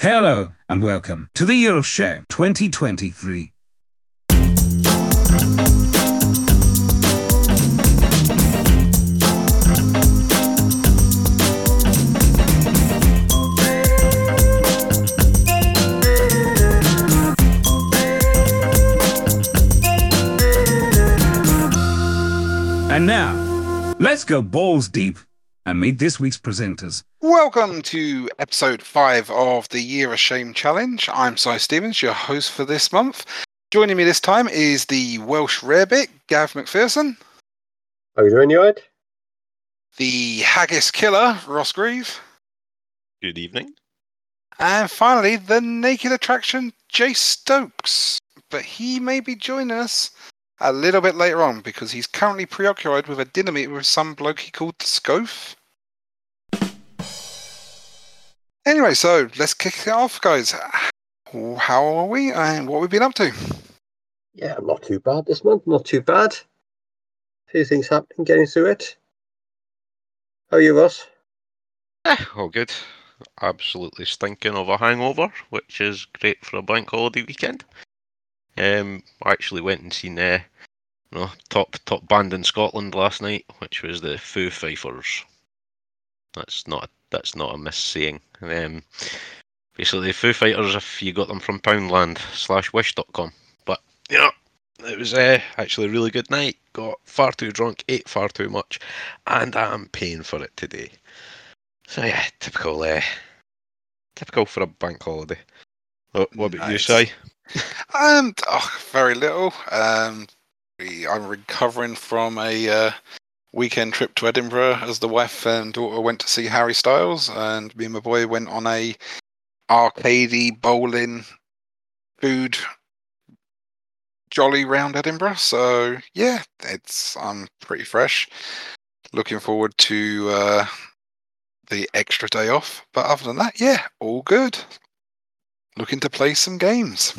Hello and welcome to the Year of Shame 2023. And now, let's go balls deep and meet this week's presenters. Welcome to episode five of the Year of Shame Challenge. I'm Si Stevens, your host for this month. Joining me this time is the Welsh Rarebit, Gav McPherson, How are you doing, you alright? the Haggis Killer, Ross Grieve, Good evening. and finally the Naked Attraction, Jay Stokes. But he may be joining us a little bit later on because he's currently preoccupied with a dinner meeting with some bloke he called Scof. Anyway, so let's kick it off, guys. How are we and what we've been up to? Yeah, not too bad this month, not too bad. A few things happening, getting through it. How are you, Ross? Eh, all good. Absolutely stinking of a hangover, which is great for a bank holiday weekend. Um, I actually went and seen uh, you know, top top band in Scotland last night, which was the Foo Fifers. That's not that's not a missaying. Um, basically, Foo Fighters if you got them from Poundland slash Wish.com. But yeah, it was uh, actually a really good night. Got far too drunk, ate far too much, and I'm paying for it today. So yeah, typical, uh, typical for a bank holiday. What, what about you, Nice. Si? Um, oh, very little. Um, I'm recovering from a uh, weekend trip to Edinburgh as the wife and daughter went to see Harry Styles, and me and my boy went on a arcadey bowling food jolly round Edinburgh. So yeah, it's I'm pretty fresh. Looking forward to uh, the extra day off, but other than that, yeah, all good. Looking to play some games.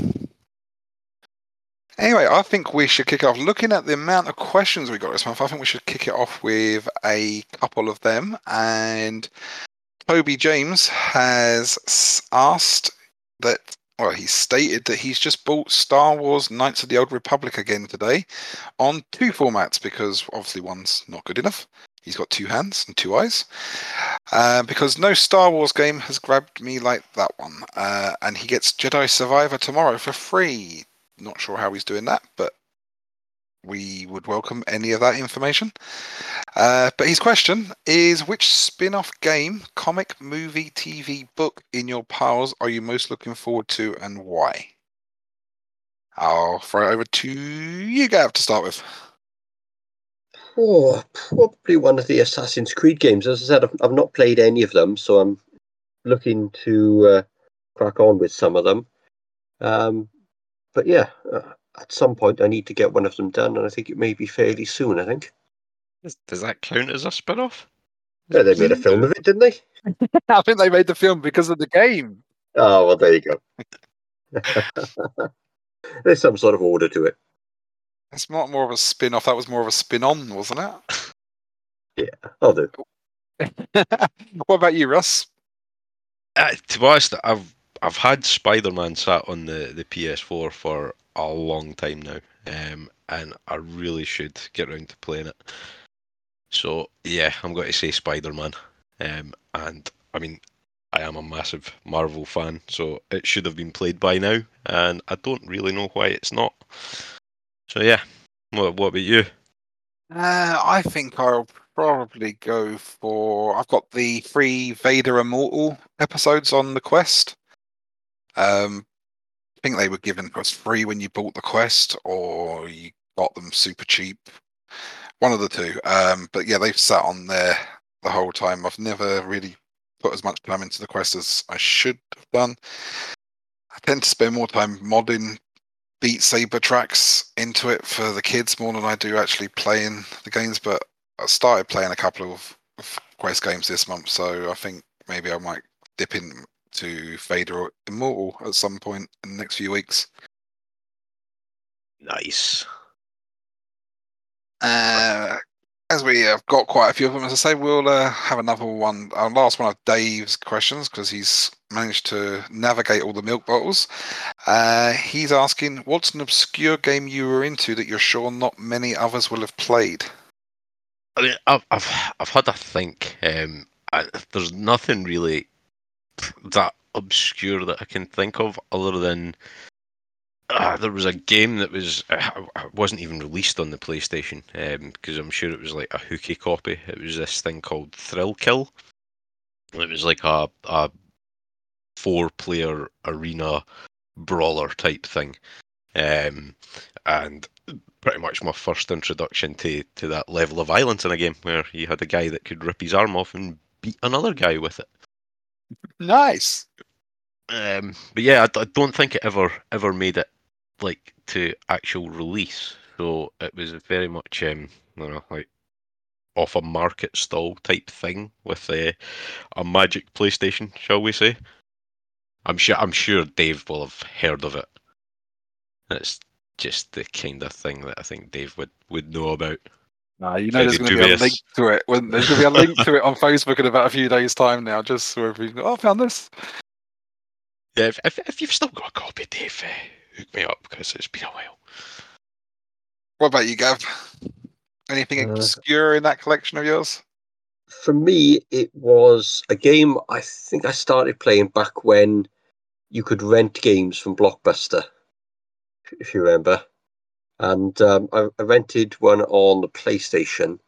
Anyway, I think we should kick off. Looking at the amount of questions we got this month, I think we should kick it off with a couple of them. And Toby James has asked that, well, he stated that he's just bought Star Wars Knights of the Old Republic again today on two formats because obviously one's not good enough. He's got two hands and two eyes. Uh, because no Star Wars game has grabbed me like that one. Uh, and he gets Jedi Survivor tomorrow for free. Not sure how he's doing that, but we would welcome any of that information. Uh, but his question is which spin off game, comic, movie, TV, book in your piles are you most looking forward to and why? I'll throw it over to you, Gav, to start with. Oh, probably one of the Assassin's Creed games. As I said, I've, I've not played any of them, so I'm looking to uh, crack on with some of them. Um, but yeah, uh, at some point I need to get one of them done, and I think it may be fairly soon. I think. Does, does that count as a spin off? Yeah, they made a film of it, didn't they? I think they made the film because of the game. Oh well, there you go. There's some sort of order to it. It's not more of a spin off, that was more of a spin on, wasn't it? Yeah, I'll do. what about you, Russ? Uh, to be honest, I've I've had Spider Man sat on the, the PS4 for a long time now, um, and I really should get around to playing it. So yeah, I'm going to say Spider Man, um, and I mean I am a massive Marvel fan, so it should have been played by now, and I don't really know why it's not. So yeah, what what about you? Uh, I think I'll probably go for. I've got the three Vader Immortal episodes on the Quest. Um, I think they were given us free when you bought the Quest, or you got them super cheap. One of the two. Um, but yeah, they've sat on there the whole time. I've never really put as much time into the Quest as I should have done. I tend to spend more time modding Beat Saber tracks into it for the kids more than I do actually playing the games. But I started playing a couple of, Quest games this month, so I think maybe I might dip into Vader or Immortal at some point in the next few weeks. Nice. Uh, as we have got quite a few of them, as I say, we'll uh, have another one. Our last one of Dave's questions because he's managed to navigate all the milk bottles. Uh, he's asking, "What's an obscure game you were into that you're sure not many others will have played?" I mean, I've I've, I've had a think. Um, I, there's nothing really that obscure that I can think of other than uh, there was a game that was uh, wasn't even released on the PlayStation because um, I'm sure it was like a hooky copy. It was this thing called Thrill Kill. It was like a a four player arena brawler type thing, um, and pretty much my first introduction to to that level of violence in a game where you had a guy that could rip his arm off and beat another guy with it. Nice. Um, but yeah, I, I, don't think it ever ever made it like to actual release. So it was very much um, don't know, like off a market stall type thing with a, a magic PlayStation, shall we say? I'm sure I'm sure Dave will have heard of it. It's just the kind of thing that I think Dave would, would know about. Nah, you know, there's going to be a link to it. When, there's going to be a link to it on Facebook in about a few days' time now. Just so if you oh, I found this. Yeah, if, if, if you've still got a copy, Dave, uh, hook me up because it's been a while. What about you, Gav? Anything uh, obscure in that collection of yours? For me, it was a game I think I started playing back when you could rent games from Blockbuster, if you remember. And um, I, I, rented one on the PlayStation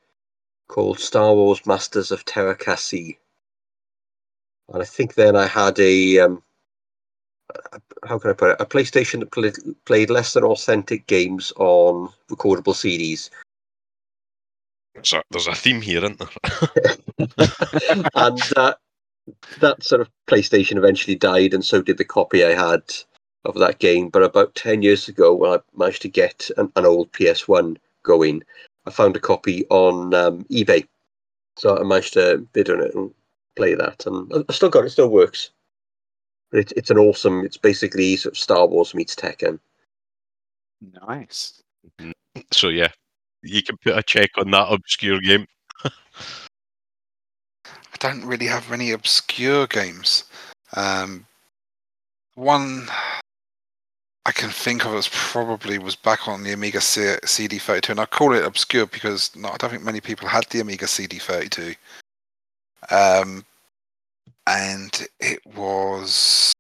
called Star Wars Masters of Teräs And I think then I had a um, how can I put it? A PlayStation that played, played less than authentic games on recordable CDs. So there's a theme here, isn't there? and uh, that sort of PlayStation eventually died, and so did the copy I had of that game. But about 10 years ago, when I managed to get an, an old PS1 going, I found a copy on um, eBay. So I managed to bid on it and play that. And I still got it, it still works. But it's it's an awesome. It's basically sort of Star Wars meets Tekken. Nice. So yeah, you can put a check on that obscure game. I don't really have many obscure games. Um, one I can think of it as probably was back on the Amiga C- CD32, and I call it obscure because I don't think many people had the Amiga CD32. Um, and it was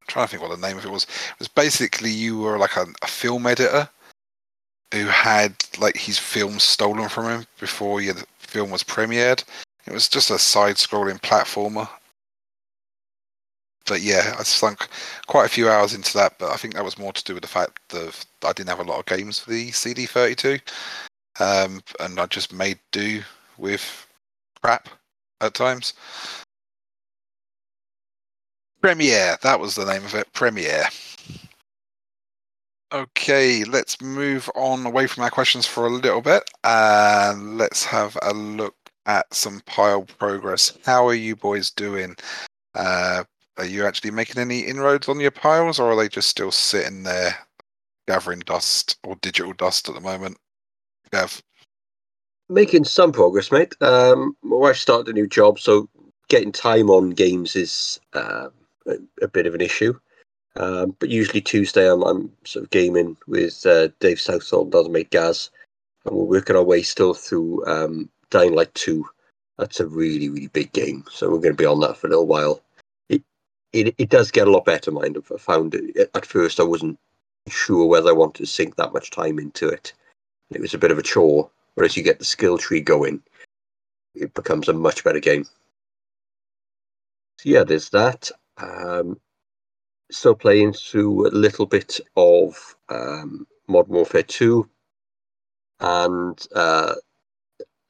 I'm trying to think what the name of it was. It was basically you were like a, a film editor who had like his film stolen from him before the film was premiered. It was just a side-scrolling platformer. But yeah, I sunk quite a few hours into that. But I think that was more to do with the fact that I didn't have a lot of games for the CD32, um, and I just made do with crap at times. Premiere, that was the name of it. Premiere. Okay, let's move on away from our questions for a little bit and let's have a look at some pile progress. How are you boys doing? Uh, are you actually making any inroads on your piles or are they just still sitting there gathering dust or digital dust at the moment? Gav? Making some progress, mate. Um, my wife started a new job, so getting time on games is uh, a, bit of an issue. Um, but usually Tuesday, I'm, I'm sort of gaming with uh, Dave Southall and other mate Gaz, and we're working our way still through um, Dying Light 2. That's a really, really big game, so we're going to be on that for a little while. It it, does get a lot better, mind. I found it, at first I wasn't sure whether I wanted to sink that much time into it. It was a bit of a chore, whereas you get the skill tree going, it becomes a much better game. So yeah, there's that. Um, still playing through a little bit of um, Modern Warfare 2. And uh,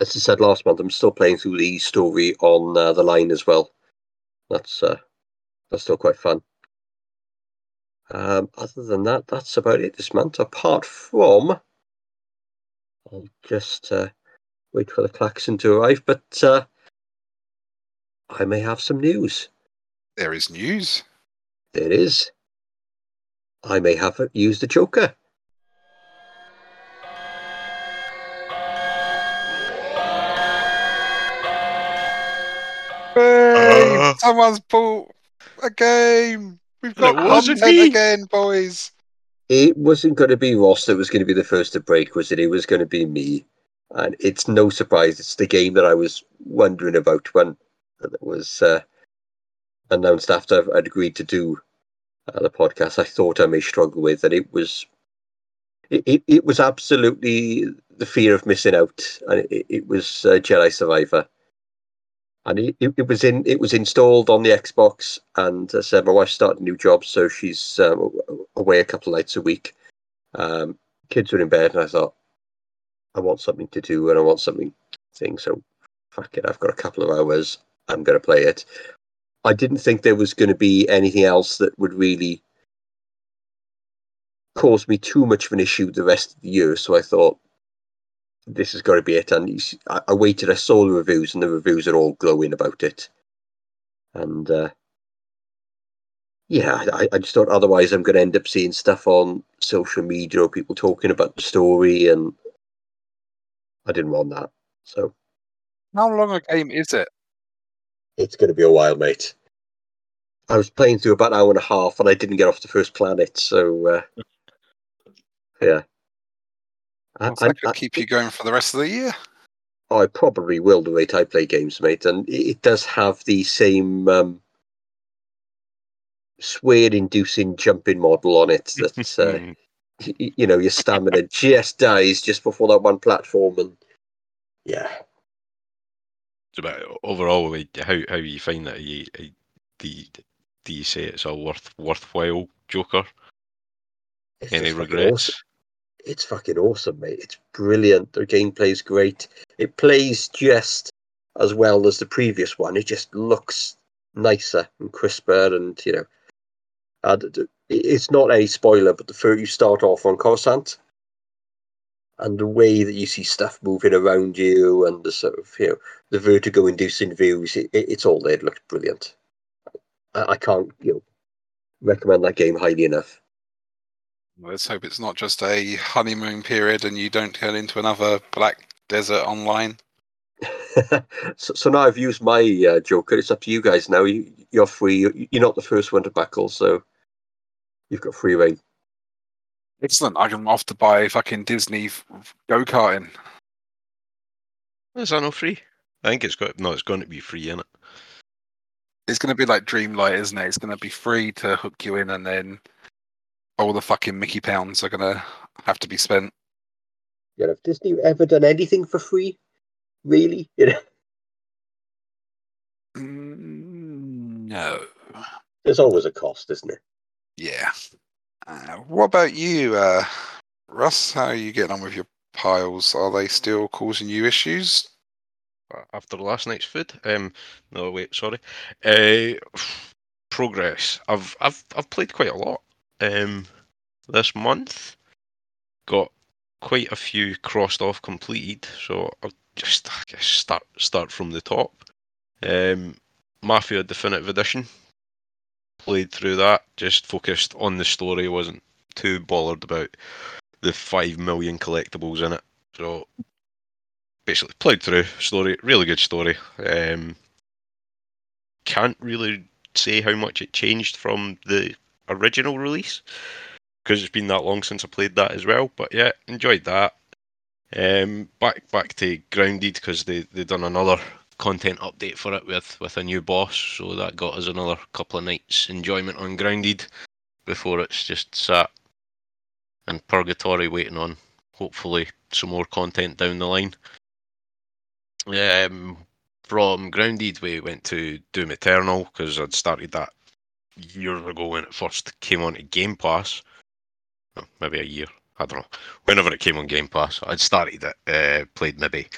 as I said last month, I'm still playing through the story on uh, the line as well. That's uh, that's still quite fun. Um, other than that, that's about it this month. Apart from, I'll just uh, wait for the klaxon to arrive, but uh, I may have some news. There is news. There is. I may have used the Joker. Hey, uh. someone's bought a game. We've got wasn't content again, boys. It wasn't going to be Ross that was going to be the first to break, was it? It was going to be me. And it's no surprise. It's the game that I was wondering about when it was uh, announced after I'd agreed to do uh, the podcast. I thought I may struggle with, and it was it, it, it was absolutely the fear of missing out, and it, it was uh, Jedi Survivor. And it, it, was in it was installed on the Xbox, and I said my wife started a new job, so she's um, away a couple of nights a week. Um, kids were in bed, and I thought, I want something to do, and I want something thing. So, fuck it, I've got a couple of hours. I'm going to play it. I didn't think there was going to be anything else that would really cause me too much of an issue the rest of the year. So I thought this has got to be it. And I, I waited. I saw the reviews, and the reviews are all glowing about it. And uh, yeah, I, I just thought otherwise I'm going to end up seeing stuff on social media or people talking about the story, and I didn't want that. So How long a game is it? it's going to be a while, mate. I was playing through about an hour and a half, and I didn't get off the first planet. So uh, yeah, Well, that I- could I- keep you going for the rest of the year. I probably will the rate I play games, mate, and it, does have the same um, swear-inducing jumping model on it that uh, y- you know your stamina just dies just before that one platform, and yeah, So, but overall, how how you find that? Are you, are you- do you, do you say it's a worth worthwhile Joker? it's Any regrets? awesome. It's fucking awesome, mate. It's brilliant. The gameplay's great. It plays just as well as the previous one. It just looks nicer and crisper, and you know, uh, and it's not any spoiler, but the first you start off on Coruscant, and the way that you see stuff moving around you, and the sort of you know the vertigo-inducing views, it, it's all there. It looks brilliant. I, I can't you know recommend that game highly enough. Let's hope it's not just a honeymoon period and you don't turn into another Black Desert Online. so, so now I've used my uh, Joker. It's up to you guys now. You, you're free. You- You're not the first one to buckle, so you've got free reign. Excellent. I'm off to buy fucking Disney go karting. Is that no free? I think it's got no. It's going to be free in it. It's going to be like Dreamlight, isn't it? It's going to be free to hook you in, and then all the fucking Mickey pounds are going to have to be spent. You know, have Disney ever done anything for free? Really? You know, Mm, no. there's always a cost, isn't it? Yeah. Uh, what about you, uh, Russ? How are you getting on with your piles? Are they still causing you issues? Uh, After last night's food, um, no wait, sorry. Uh, progress. I've I've I've played quite a lot. Um, this month, got quite a few crossed off completed. So I'll just I guess start start from the top. Um, Mafia Definitive Edition. Played through that. Just focused on the story. Wasn't too bothered about the five million collectibles in it. So basically played through story. Really good story. Um, can't really say how much it changed from the original release because it's been that long since I played that as well. But yeah, enjoyed that. Um, back back to Grounded because they they done another content update for it with with a new boss, so that got us another couple of nights enjoyment on Grounded before it's just sat in purgatory waiting on hopefully some more content down the line. Um, from Grounded, we went to Doom Eternal because I'd started that years ago when it first came onto Game Pass. Maybe a year, I don't know. Whenever it came on Game Pass, I'd started it, uh, played maybe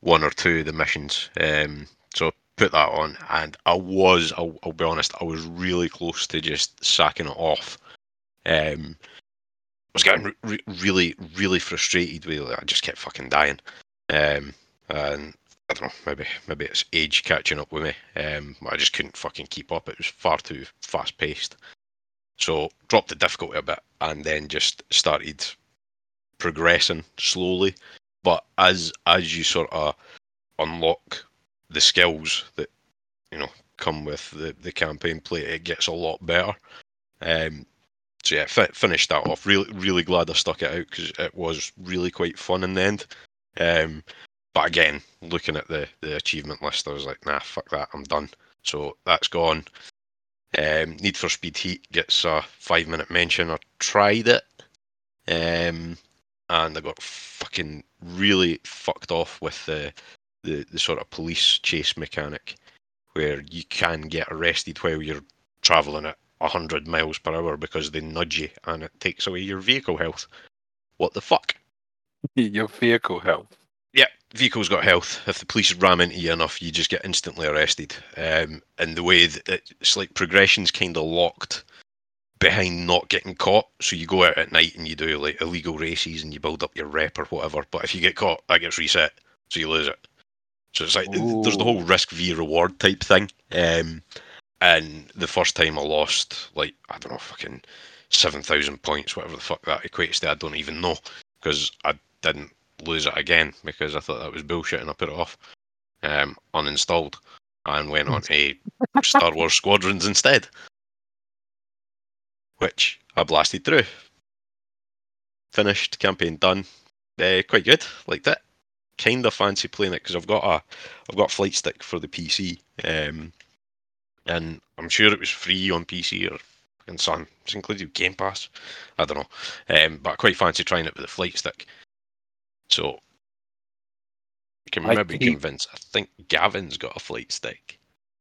one or two of the missions. Um, so put that on, and I was, I'll, I'll be honest, I was really close to just sacking it off. Um, I was getting re- really, really frustrated with it. I just kept fucking dying. Um, and I don't know, maybe maybe it's age catching up with me. Um, I just couldn't fucking keep up. It was far too fast paced. So dropped the difficulty a bit and then just started progressing slowly. But as as you sort of unlock the skills that you know come with the, the campaign play, it gets a lot better. Um, so yeah, fi- finished that off. Really, really glad I stuck it out because it was really quite fun in the end. Um, but again, looking at the the achievement list, I was like, nah, fuck that, I'm done. So that's gone. Um, Need for Speed Heat gets a five minute mention. I tried it, um, and I got fucking really fucked off with the, the the sort of police chase mechanic, where you can get arrested while you're traveling at hundred miles per hour because they nudge you and it takes away your vehicle health. What the fuck? Your vehicle health. Yeah, vehicle's got health. If the police ram into you enough, you just get instantly arrested. Um, and the way that it's like progression's kind of locked behind not getting caught. So you go out at night and you do like illegal races and you build up your rep or whatever. But if you get caught, that gets reset, so you lose it. So it's like there's the whole risk v reward type thing. Um, and the first time I lost, like I don't know, fucking seven thousand points, whatever the fuck that equates to, I don't even know because I didn't lose it again because I thought that was bullshit and I put it off, um, uninstalled, and went on to Star Wars Squadrons instead, which I blasted through. Finished campaign done, uh, quite good, liked it. Kind of fancy playing it because I've got a, I've got flight stick for the PC, um, and I'm sure it was free on PC or fucking Sun. It's included Game Pass. I don't know, um, but quite fancy trying it with a flight stick. So you can I maybe keep- convince. I think Gavin's got a flight stick.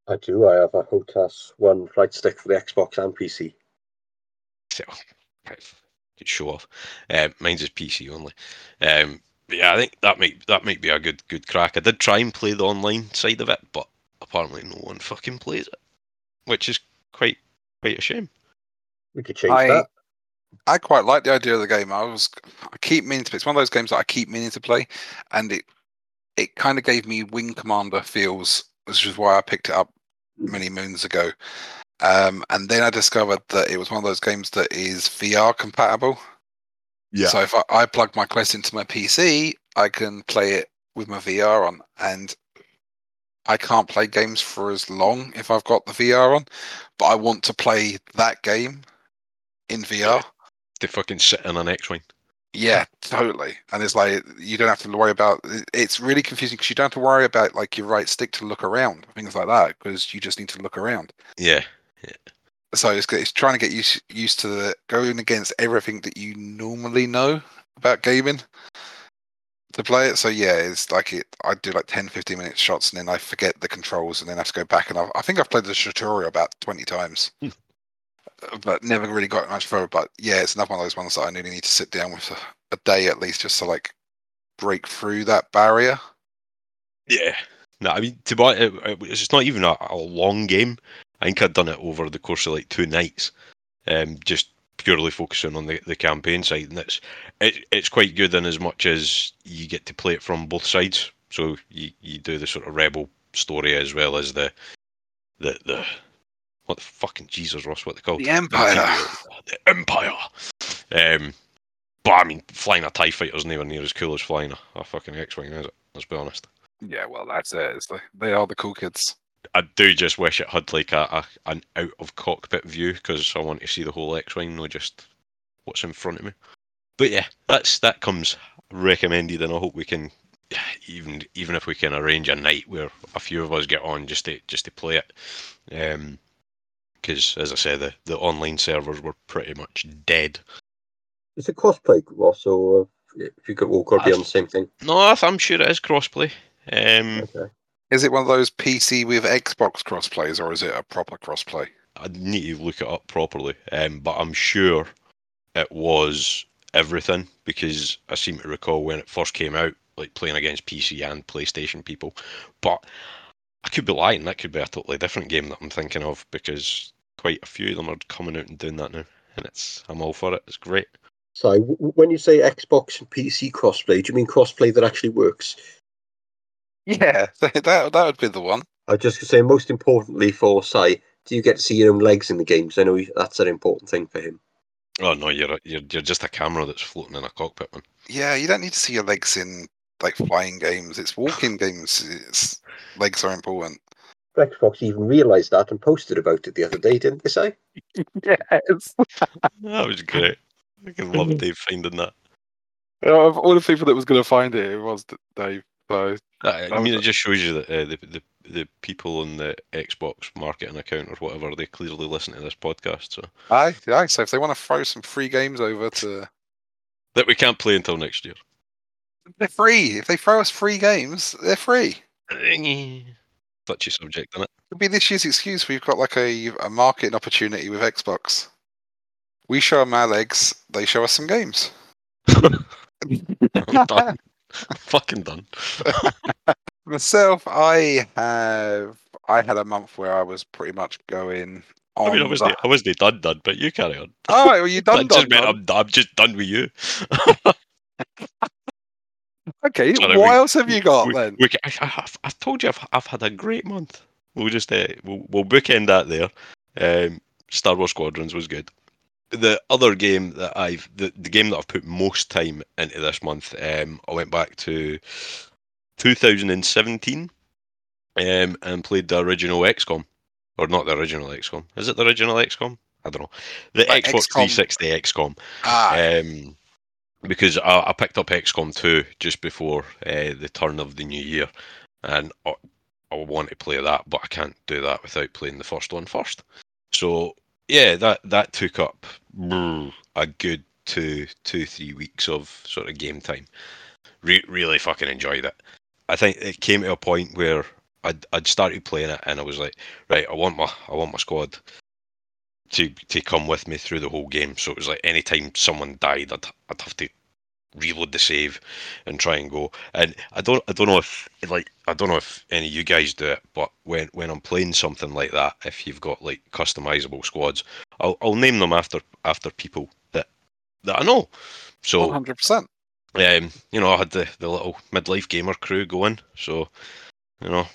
I do. I have a HOTAS one flight stick for the Xbox and PC. So could show off. Um, mine's is PC only. Um, but yeah, I think that might that might be a good good crack. I did try and play the online side of it, but apparently no one fucking plays it, which is quite quite a shame. We could change I- that. I quite like the idea of the game. I was, I keep meaning to. play. It's one of those games that I keep meaning to play, and it, it kind of gave me Wing Commander feels, which is why I picked it up many moons ago. Um, and then I discovered that it was one of those games that is VR compatible. Yeah. So if I, I plug my Quest into my PC, I can play it with my VR on, and I can't play games for as long if I've got the VR on. But I want to play that game in VR. They fucking sit in an X-wing. Yeah, totally. And it's like you don't have to worry about. It's really confusing because you don't have to worry about like your right stick to look around, things like that, because you just need to look around. Yeah, yeah. So it's it's trying to get used used to the, going against everything that you normally know about gaming to play it. So yeah, it's like it. I do like 10, 15 minute shots, and then I forget the controls, and then I have to go back. And I, I think I've played the tutorial about twenty times, but never really got much further. But yeah, it's another one of those ones that I really need to sit down with a, a day at least, just to like break through that barrier. yeah. No, I mean to buy it, it- it's not even a, a long game. I think I'd done it over the course of like two nights, um, just purely focusing on the, the campaign side, and it's it, it's quite good in as much as you get to play it from both sides. So you, you do the sort of rebel story as well as the the the what the fucking Jesus Ross what they call The Empire. the Empire. Um, but I mean, flying a Tie Fighter is nowhere near as cool as flying a, a fucking X-wing, is it? Let's be honest. Yeah, well, that's it. It's like, they are the cool kids. I do just wish it had like a, a an out of cockpit view because I want to see the whole X-wing, not just what's in front of me. But yeah, that's that comes recommended, and I hope we can even even if we can arrange a night where a few of us get on just to just to play it. Um, because as I said, the, the online servers were pretty much dead. Is it crossplay, Ross, or if you could all got to be on the same thing? No, I- I'm sure it is crossplay. Um, Okay. Is it one of those PC with Xbox crossplays, or is it a proper crossplay? I need to look it up properly, um, but I'm sure it was everything because I seem to recall when it first came out, like playing against PC and PlayStation people. But I could be lying. That could be a totally different game that I'm thinking of because quite a few of them are coming out and doing that now, and it's I'm all for it. It's great. So w- w- when you say Xbox and PC crossplay, do you mean crossplay that actually works? Yeah, that that would be the one. I just say, most importantly for Si, do you get to see your own legs in the games? I know that's an important thing for him. Oh no, you're a, you're you're just a camera that's floating in a cockpit, man. Yeah, you don't need to see your legs in like flying games. It's walking games. It's legs are important. Xbox even realised that and posted about it the other day, didn't they say? yes. That was great. I can love Dave finding that. of all the people that was going to find it, it was Dave. So I, I mean, it just shows you that uh, the, the the people on the Xbox marketing account or whatever they clearly listen to this podcast, so aye, aye. So if they want to throw some free games over to, that we can't play until next year. they're free. If they throw us free games, they're free. Touchy subject, isn't It'll be this year's excuse. We've got like a, a marketing opportunity with Xbox. We show them our legs, they show us some games. I'm done. I'm fucking done. Myself, I have I had a month where I was pretty much going on. I mean, I wasn't, I wasn't done, done, but you carry on. Oh, well, you done, done, just done. I'm, I'm just done with you. Okay, Sorry, what we- else have you got we, then? we I, I've told you I've, I've had a great month. We'll just uh, we'll, we'll bookend that there. Um, Star Wars Squadrons was good. The other game that I've the, the game that I've put most time into this month, um, I went back to 2017 um, and played the original XCOM, or not the original XCOM. Is it the original XCOM? I don't know. The Like Xbox XCOM. 360 XCOM Ah, um, because I, I picked up XCOM 2 just before uh, the turn of the new year, and I, I want to play that, but I can't do that without playing the first one first. So yeah, that that took up a good two two three weeks of sort of game time. Re- really fucking enjoyed it. I think it came to a point where I'd I'd started playing it, and I was like, right, I want my I want my squad to to come with me through the whole game. So it was like anytime someone died, I'd I'd have to reload the save and try and go. And I don't I don't know if like I don't know if any of you guys do it, but when when I'm playing something like that, if you've got like customizable squads, I'll I'll name them after after people that that I know. So 100%. um, you know, I had the, the little midlife gamer crew going. So, you know,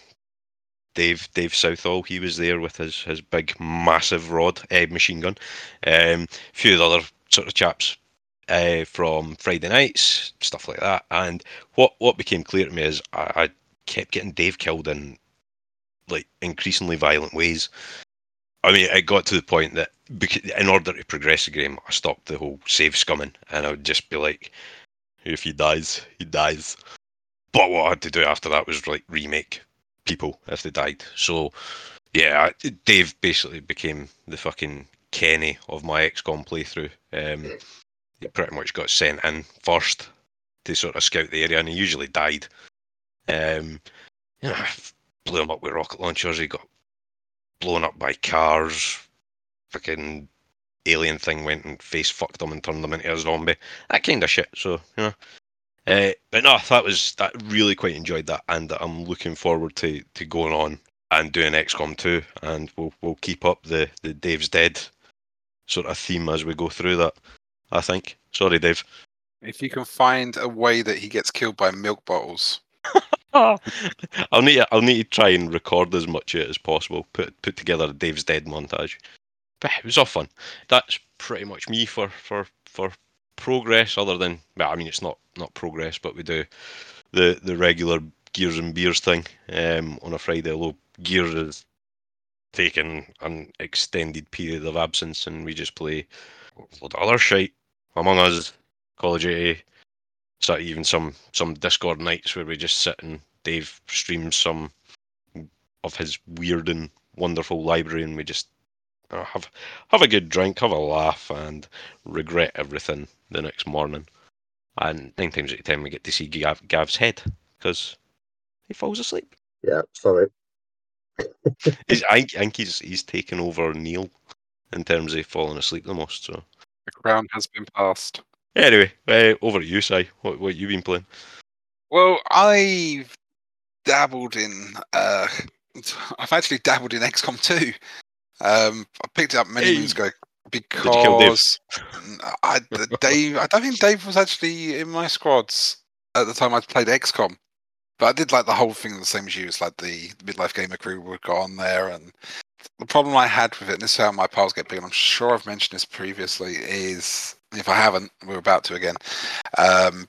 Dave Dave Southall, he was there with his his big massive rod uh, machine gun. Um, a few of the other sort of chaps uh, from Friday nights, stuff like that. And what what became clear to me is I, I kept getting Dave killed in like increasingly violent ways. I mean, it got to the point that in order to progress the game, I stopped the whole save scumming, and I would just be like, if he dies, he dies. But what I had to do after that was like remake people if they died. So yeah, Dave basically became the fucking Kenny of my XCOM playthrough. Um, he pretty much got sent in first to sort of scout the area, and he usually died. Um, you know, blew him up with rocket launchers. He got blown up by cars. Fucking alien thing went and face fucked him and turned him into a zombie. That kind of shit. So you know. Uh, but no, that was that. Really quite enjoyed that, and I'm looking forward to to going on and doing XCOM 2, and we'll we'll keep up the the Dave's dead sort of theme as we go through that. I think. Sorry, Dave. If you can find a way that he gets killed by milk bottles. I'll need I'll need to try and record as much of it as possible. Put put together a Dave's dead montage. But it was all fun. That's pretty much me for for for progress. Other than well, I mean, it's not not progress, but we do the the regular gears and beers thing um, on a Friday. Although gears is taking an extended period of absence, and we just play a load of other shite. Among Us, Call of Duty, so even some some Discord nights where we just sit and Dave streams some of his weird and wonderful library, and we just uh, have have a good drink, have a laugh, and regret everything the next morning. And nine times out of ten, we get to see Gav, Gav's head because he falls asleep. Yeah, sorry. He's, I, think- I think he's he's taken over Neil in terms of falling asleep the most. So The crown has been passed. anyway, uh, over to you, Si. What what you been playing? Well, I've dabbled in. Uh, I've actually dabbled in XCOM 2. Um, I picked it up many Hey. moons ago you kill Dave? because I, Dave. I don't think Dave was actually in my squads at the time I played XCOM. But I did like the whole thing the same as you. It's like the midlife gamer crew would go on there, and the problem I had with it, and this is how my piles get big, and I'm sure I've mentioned this previously, is if I haven't, we're about to again. Um,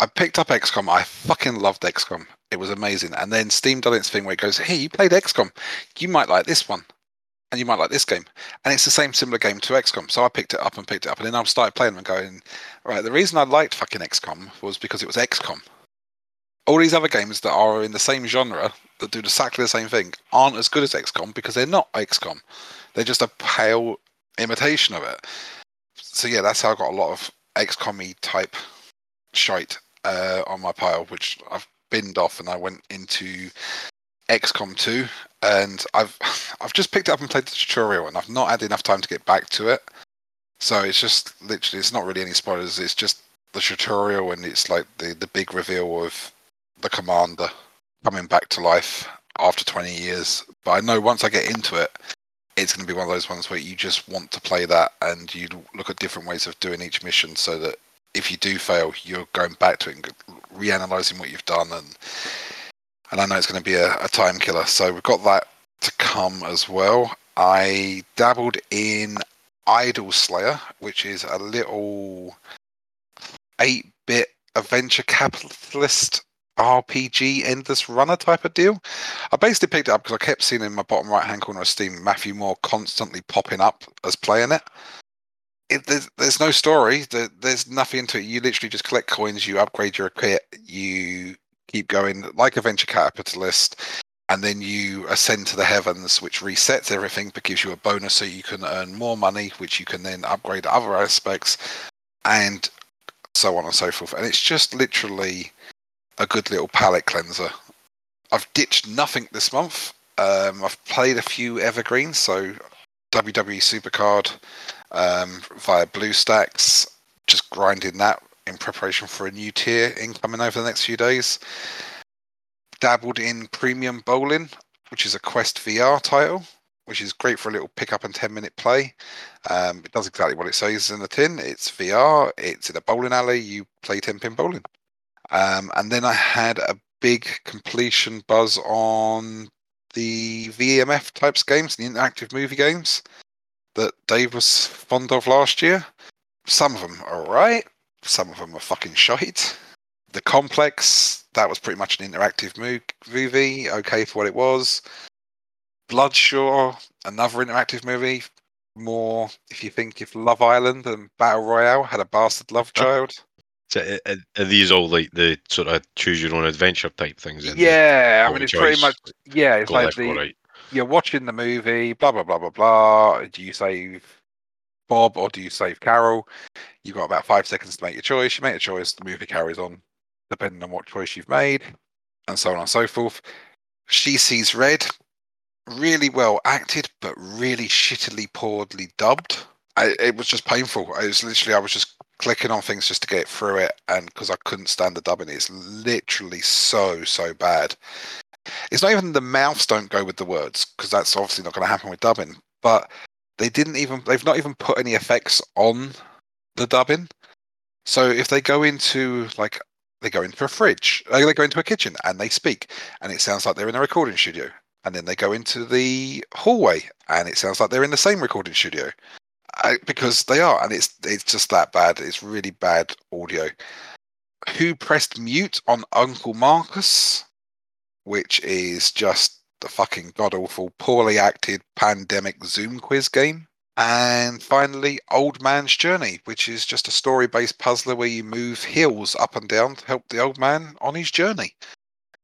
I picked up XCOM. I fucking loved XCOM. It was amazing. And then Steam done its thing where it goes, "Hey, you played XCOM. You might like this one." And you might like this game, and it's the same similar game to XCOM. So I picked it up and picked it up, and then I started playing and going, right. The reason I liked fucking XCOM was because it was XCOM all these other games that are in the same genre that do exactly the same thing aren't as good as XCOM because they're not XCOM. They're just a pale imitation of it. So yeah, that's how I got a lot of XCOM type shite uh, on my pile, which I've binned off, and I went into XCOM 2, and I've I've just picked it up and played the tutorial, and I've not had enough time to get back to it. So it's just literally, it's not really any spoilers. It's just the tutorial, and it's like the the big reveal of the commander coming back to life after 20 years. But I know once I get into it, it's going to be one of those ones where you just want to play that and you look at different ways of doing each mission so that if you do fail, you're going back to it and reanalyzing what you've done. And and I know it's going to be a, a time killer. So we've got that to come as well. I dabbled in Idle Slayer, which is a little 8 bit adventure capitalist RPG endless runner type of deal. I basically picked it up because I kept seeing in my bottom right hand corner of Steam Matthew Moore constantly popping up as playing it. It there's, there's no story. There, there's nothing into it. You literally just collect coins, you upgrade your kit, you keep going like a venture capitalist, and then you ascend to the heavens, which resets everything but gives you a bonus so you can earn more money, which you can then upgrade other aspects, and so on and so forth. And it's just literally a good little palate cleanser. I've ditched nothing this month. Um, I've played a few evergreens, so WWE Supercard um, via BlueStacks, just grinding that in preparation for a new tier incoming over the next few days. Dabbled in Premium Bowling, which is a Quest VR title, which is great for a little pick up and 10 minute play. Um, it does exactly what it says in the tin. It's VR, it's in a bowling alley, you play 10 pin bowling. Um, and then I had a big completion buzz on the VMF types games, the interactive movie games that Dave was fond of last year. Some of them are right, some of them are fucking shite. The Complex, that was pretty much an interactive movie, okay for what it was. Bloodshore, another interactive movie. More if you think if Love Island and Battle Royale had a bastard love child. So are, these all like the sort of choose your own adventure type things? Yeah, I mean it's pretty much yeah. It's like the, right. You're watching the movie, blah blah blah blah blah. Do you save Bob or do you save Carol? You've got about five seconds to make your choice. You make a choice, the movie carries on, depending on what choice you've made, and so on and so forth. She sees red, really well acted, but really shittily poorly dubbed. I, it was just painful. I was literally, I was just clicking on things just to get through it, and because I couldn't stand the dubbing, it's literally so so bad. It's not even the mouths don't go with the words because that's obviously not going to happen with dubbing. But they didn't even they've not even put any effects on the dubbing. So if they go into like they go into a fridge, uh, they go into a kitchen and they speak, and it sounds like they're in a recording studio. And then they go into the hallway, and it sounds like they're in the same recording studio. I, because they are, and it's it's just that bad. It's really bad audio. Who pressed mute on Uncle Marcus, which is just the fucking god awful, poorly acted pandemic Zoom quiz game. And finally, Old Man's Journey, which is just a story based puzzler where you move hills up and down to help the old man on his journey.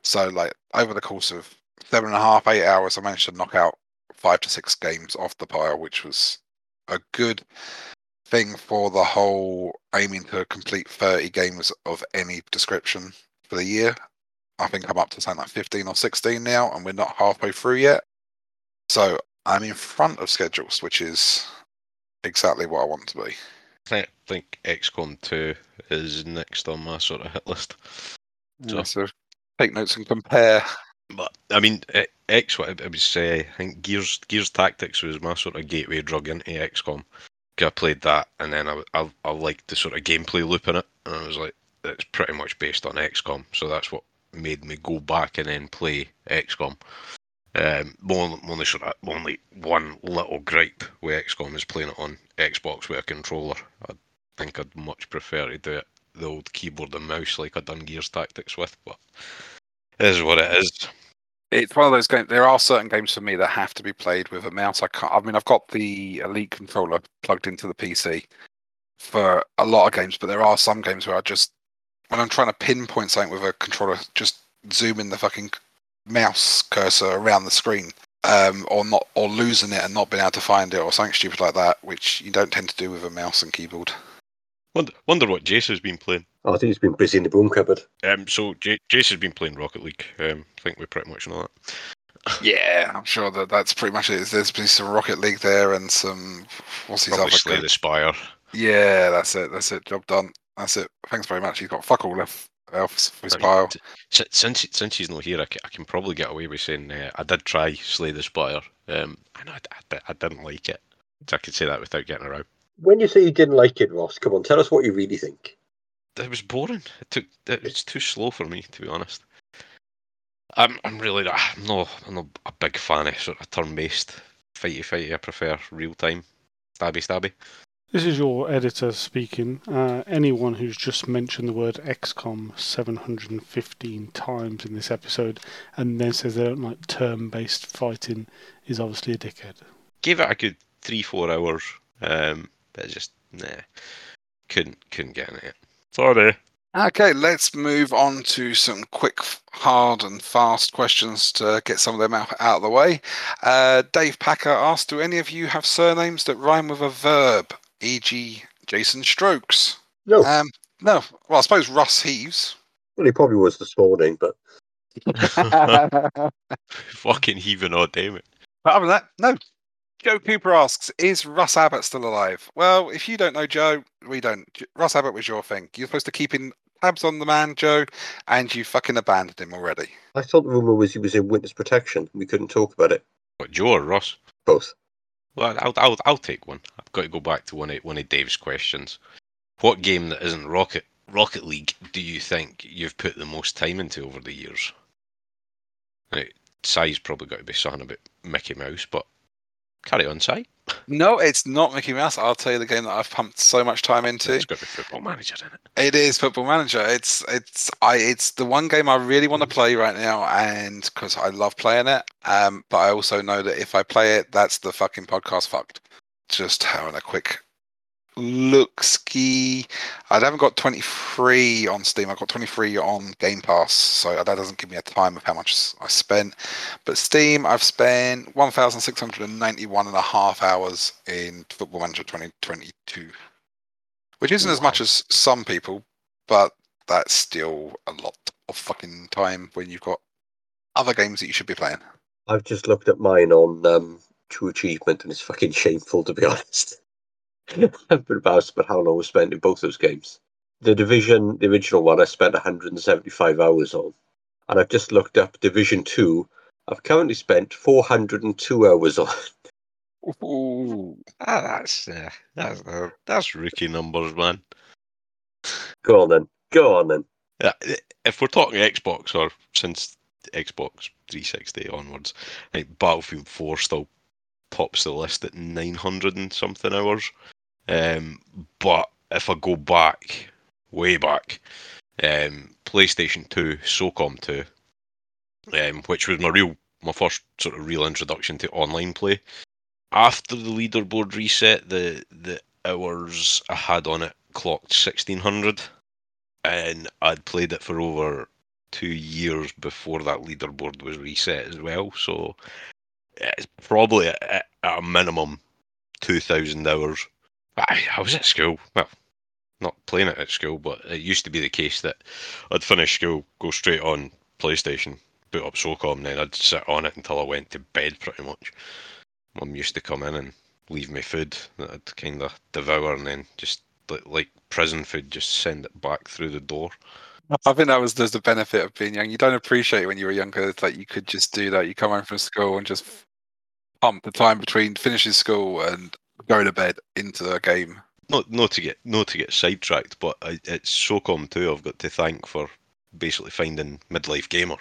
So, like, over the course of seven and a half, eight hours, I managed to knock out five to six games off the pile, which was a good thing for the whole aiming to complete 30 games of any description for the year. I think I'm up to something like 15 or 16 now, and we're not halfway through yet. So I'm in front of schedules, which is exactly what I want to be. I think XCOM 2 is next on my sort of hit list. So, yeah, so take notes and compare. But I mean, eh, X. What I would say, I think Gears Gears Tactics was my sort of gateway drug into XCOM. I played that, and then I I, I liked the sort of gameplay loop in it, and I was like, it's pretty much based on XCOM, so that's what made me go back and then play XCOM. Um, only, only one little gripe with XCOM is playing it on Xbox with a controller. I think I'd much prefer to do it the old keyboard and mouse like I'd done Gears Tactics with, but is what it is. It's one of those games. There are certain games for me that have to be played with a mouse. I can't. I mean, I've got the Elite controller plugged into the PC for a lot of games, but there are some games where I just, when I'm trying to pinpoint something with a controller, just zooming the fucking mouse cursor around the screen, um, or not, or losing it and not being able to find it, or something stupid like that, which you don't tend to do with a mouse and keyboard. Wonder, wonder what Jayce has been playing. Oh, I think he's been busy in the broom cupboard. Um, so J- Jayce has been playing Rocket League. Um, I think we pretty much know that. Yeah, I'm sure that that's pretty much it. There's been some Rocket League there and some what's his Probably other Slay the Spire. Yeah, that's it. That's it. Job done. That's it. Thanks very much. He's got fuck all left else for his pile. Since since he's not here, I can, I can probably get away with saying uh, I did try Slay the Spire. Um, I know I, I, I didn't like it. So I could say that without getting around. When you say you didn't like it, Ross, come on, tell us what you really think. It was boring. It took. It was too slow for me, to be honest. I'm. I'm really. not- I'm not. I'm not a big fan of sort of turn-based fighty fighty. I prefer real time, stabby stabby. This is your editor speaking. Uh, anyone who's just mentioned the word XCOM 715 times in this episode and then says they don't like turn based fighting is obviously a dickhead. Give it a good three four hours. Um, but just nah, couldn't couldn't get in it. Sorry. Okay, let's move on to some quick, hard, and fast questions to get some of them out, out of the way. Uh, Dave Packer asked Do any of you have surnames that rhyme with a verb, e.g., Jason Strokes? No, Um, no. Well, I suppose Russ Heaves. well, he probably was this morning, but but Fucking heaving all damn it. other than that, no. Joe Cooper asks, "Is Russ Abbott still alive?" Well, if you don't know Joe, we don't. Russ Abbott was your thing. You're supposed to keep in tabs on the man, Joe, and you fucking abandoned him already. I thought the rumor was he was in witness protection. We couldn't talk about it. What Joe or Russ? Both. Well, I'll, I'll, I'll take one. I've got to go back to one of, one of Dave's questions. What game that isn't Rocket Rocket League do you think you've put the most time into over the years? Si's probably got to be something about Mickey Mouse, but carry on, Si. No, it's not Mickey Mouse. I'll tell you the game that I've pumped so much time into. It's got to be Football Manager in it. It is Football Manager. It's it's I it's the one game I really want to play right now, and because I love playing it. Um, but I also know that if I play it, that's the fucking podcast fucked. Just having a quick look ski. I haven't got 23 on Steam. I've got 23 on Game Pass, so that doesn't give me a time of how much I spent. But Steam, I've spent 1,691 and a half hours in Football Manager 2022, which isn't as much as some people, but that's still a lot of fucking time when you've got other games that you should be playing. I've just looked at mine on um, True Achievement, and it's fucking shameful to be honest. I've been embarrassed about how long I spent in both those games. The Division, the original one, I spent 175 hours on, and I've just looked up Division Two. I've currently spent 402 hours on. Ooh. Ah, that's uh, that's uh, that's rookie numbers, man. Go on then, go on then. Yeah, if we're talking Xbox or since Xbox 360 onwards, I think Battlefield 4 still tops the list at 900 and something hours. Um, but if I go back, way back, um, PlayStation 2, SOCOM 2, um, which was my real, my first sort of real introduction to online play. After the leaderboard reset, the the hours I had on it clocked 1600 and I'd played it for over two years before that leaderboard was reset as well. So it's probably at, at a minimum two thousand hours. I, I was at school. Well, not playing it at school, but it used to be the case that I'd finish school, go straight on PlayStation, boot up SOCOM, then I'd sit on it until I went to bed. Pretty much. Mum used to come in and leave me food that I'd kind of devour, and then just like, like prison food, just send it back through the door. I think that was there's the benefit of being young. You don't appreciate when you were younger that like you could just do that. You come home from school and just pump the time between finishing school and going to bed into a game. Not not to get not to get sidetracked, but I, it's SOCOM too. I've got to thank for basically finding midlife gamer.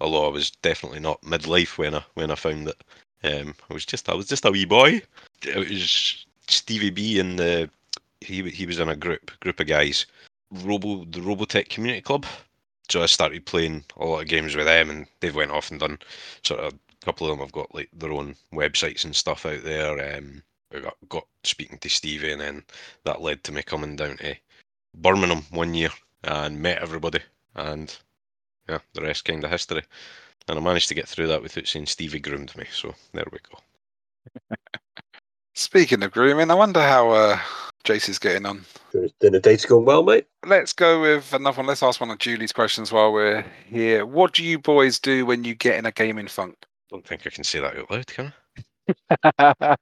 Although I was definitely not midlife when I when I found it. Um, I was just I was just a wee boy. It was Stevie B and the he he was in a group group of guys. Robo the Robotech Community Club. so I started playing a lot of games with them, and they've went off and done sort of couple of them have got like their own websites and stuff out there. Um, I got, got speaking to Stevie, and then that led to me coming down to Birmingham one year and met everybody, and yeah, the rest kind of history. And I managed to get through that without saying Stevie groomed me. So there we go. Speaking of grooming, I wonder how uh, Jayce is getting on. Your dinner date's going well, mate. Let's go with another one. Let's ask one of Julie's questions while we're here. What do you boys do when you get in a gaming funk? Don't think I can say that out loud, can I?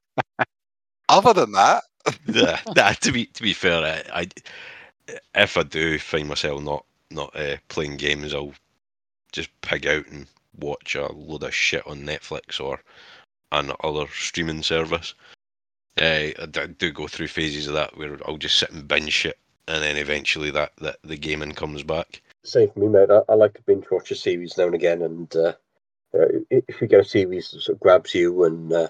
Other than that, nah, nah, to be to be fair, I, I if I do find myself not not uh, playing games, I'll just pig out and watch a load of shit on Netflix or an other streaming service. Uh, I d- do go through phases of that where I'll just sit and binge shit, and then eventually that, that the gaming comes back. Same for me, mate. I, I like to binge watch a series now and again, and uh, uh, if you get a series that sort of grabs you and uh,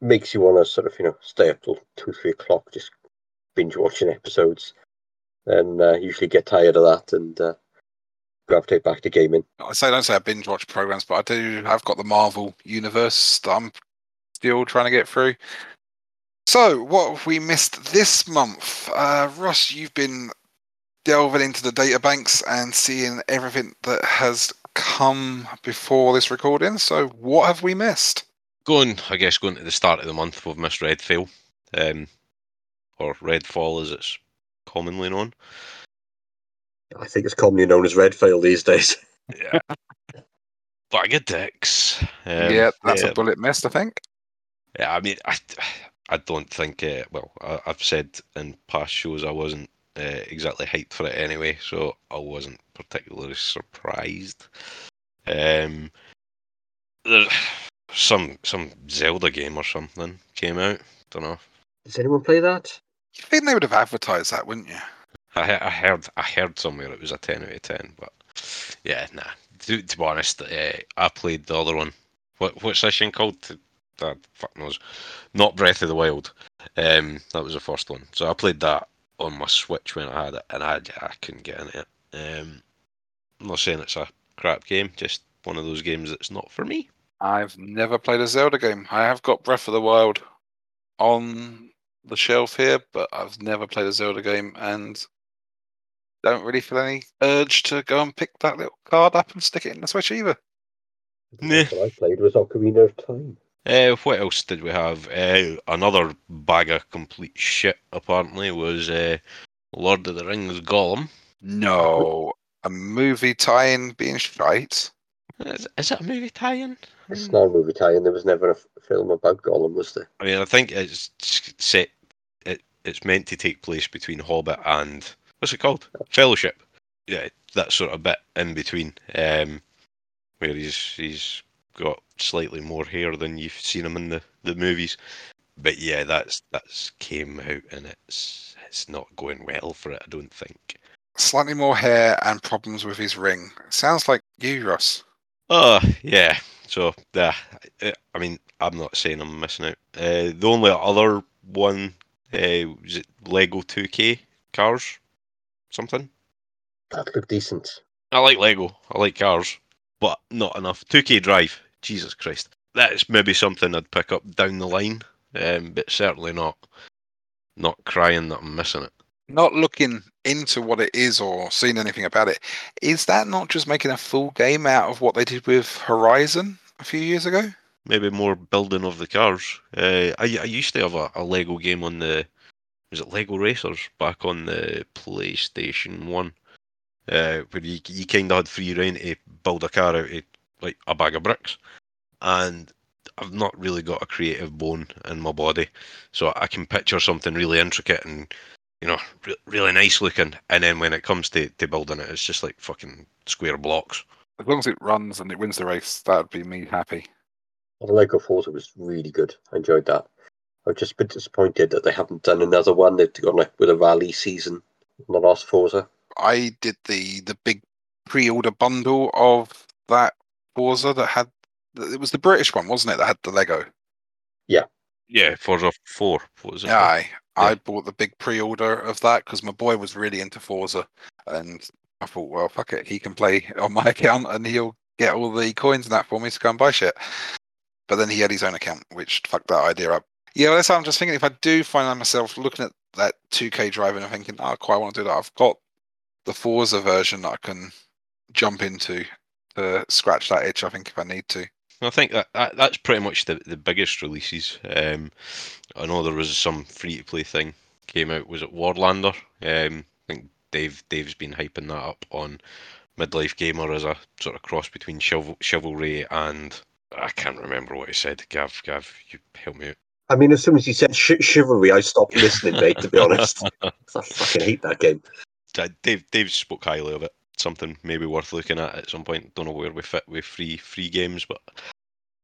makes you want to sort of you know stay up till two, three o'clock, just binge watching episodes, then uh, usually get tired of that and uh, gravitate back to gaming. I say don't say I binge watch programs, but I do. I've got the Marvel universe that I'm still trying to get through. So, what have we missed this month? Uh, Ross, you've been delving into the databanks and seeing everything that has come before this recording. So, what have we missed? Going, I guess, going to the start of the month, we've missed Redfall, um, or Redfall as it's commonly known. I think it's commonly known as Redfall these days. Yeah. Bag of dicks. Um, yeah, that's yeah, a bullet missed, I think. Yeah, I mean, I, I don't think. Uh, well, I, I've said in past shows I wasn't uh, exactly hyped for it anyway, so I wasn't particularly surprised. Um, there's some some Zelda game or something came out. Don't know. Does anyone play that? You think they would have advertised that, wouldn't you? I, I heard I heard somewhere it was a ten out of ten, but yeah, nah. To, to be honest, uh, I played the other one. What what's this thing called? That fuck knows. Not Breath of the Wild. Um, that was the first one. So I played that on my Switch when I had it, and I I couldn't get into it. Um, I'm not saying it's a crap game, just one of those games that's not for me. I've never played a Zelda game. I have got Breath of the Wild on the shelf here, but I've never played a Zelda game and don't really feel any urge to go and pick that little card up and stick it in the Switch either. Nah. What I played was Ocarina of Time. Uh, what else did we have? Uh, another bag of complete shit apparently was uh, Lord of the Rings Gollum. No, a movie tie-in being shite. Is, is it a movie tie-in? It's not a movie tie-in. There was never a f- film about Gollum, was there? I mean, I think it's set. It, it's meant to take place between Hobbit and what's it called? Fellowship. Yeah, that sort of bit in between, um, where he's he's got slightly more hair than you've seen him in the, the movies. But yeah, that's that's came out and it's it's not going well for it. I don't think. Slightly more hair and problems with his ring. Sounds like you, Ross. Oh yeah. So yeah, I- I mean, I'm not saying I'm missing out. Uh, the only other one uh, was it Lego 2K cars, something. That looked decent. I like Lego. I like cars, but not enough. 2K Drive. Jesus Christ. That's maybe something I'd pick up down the line, um, but certainly not not crying that I'm missing it. Not looking into what it is or seeing anything about it. Is that not just making a full game out of what they did with Horizon a few years ago? Maybe more building of the cars. Uh, I, I used to have a, a Lego game on the was it Lego Racers back on the PlayStation One, uh, where you you kind of had free reign to build a car out of like a bag of bricks, and I've not really got a creative bone in my body, so I can picture something really intricate and you know re- really nice looking, and then when it comes to, to building it, it's just like fucking square blocks. As long as it runs and it wins the race, that would be me happy. The Lego Forza was really good. I enjoyed that. I've just been disappointed that they haven't done another one. They've gone like with a rally season in the last Forza. I did the the big pre-order bundle of that Forza that had it was the British one, wasn't it? That had the Lego. Yeah, Yeah, Forza Four. What was it? Yeah, I I Yeah. bought the big pre-order of that because my boy was really into Forza, and I thought, well, fuck it, he can play on my account and he'll get all the coins and that for me to go and buy shit. But then he had his own account, which fucked that idea up. Yeah, well, that's how I'm just thinking. If I do find myself looking at that 2K drive and I'm thinking, oh, I quite want to do that, I've got the Forza version that I can jump into to scratch that itch. I think if I need to. I think that, that that's pretty much the, the biggest releases. Um, I know there was some free to play thing came out. Was it Warlander? Um, I think Dave Dave's been hyping that up on Midlife Gamer as a sort of cross between chival- chivalry and I can't remember what he said. Gav, Gav, you help me out. I mean, as soon as he said sh- chivalry, I stopped listening, mate. To be honest, I fucking hate that game. Dave Dave spoke highly of it. Something maybe worth looking at at some point. Don't know where we fit with free free games, but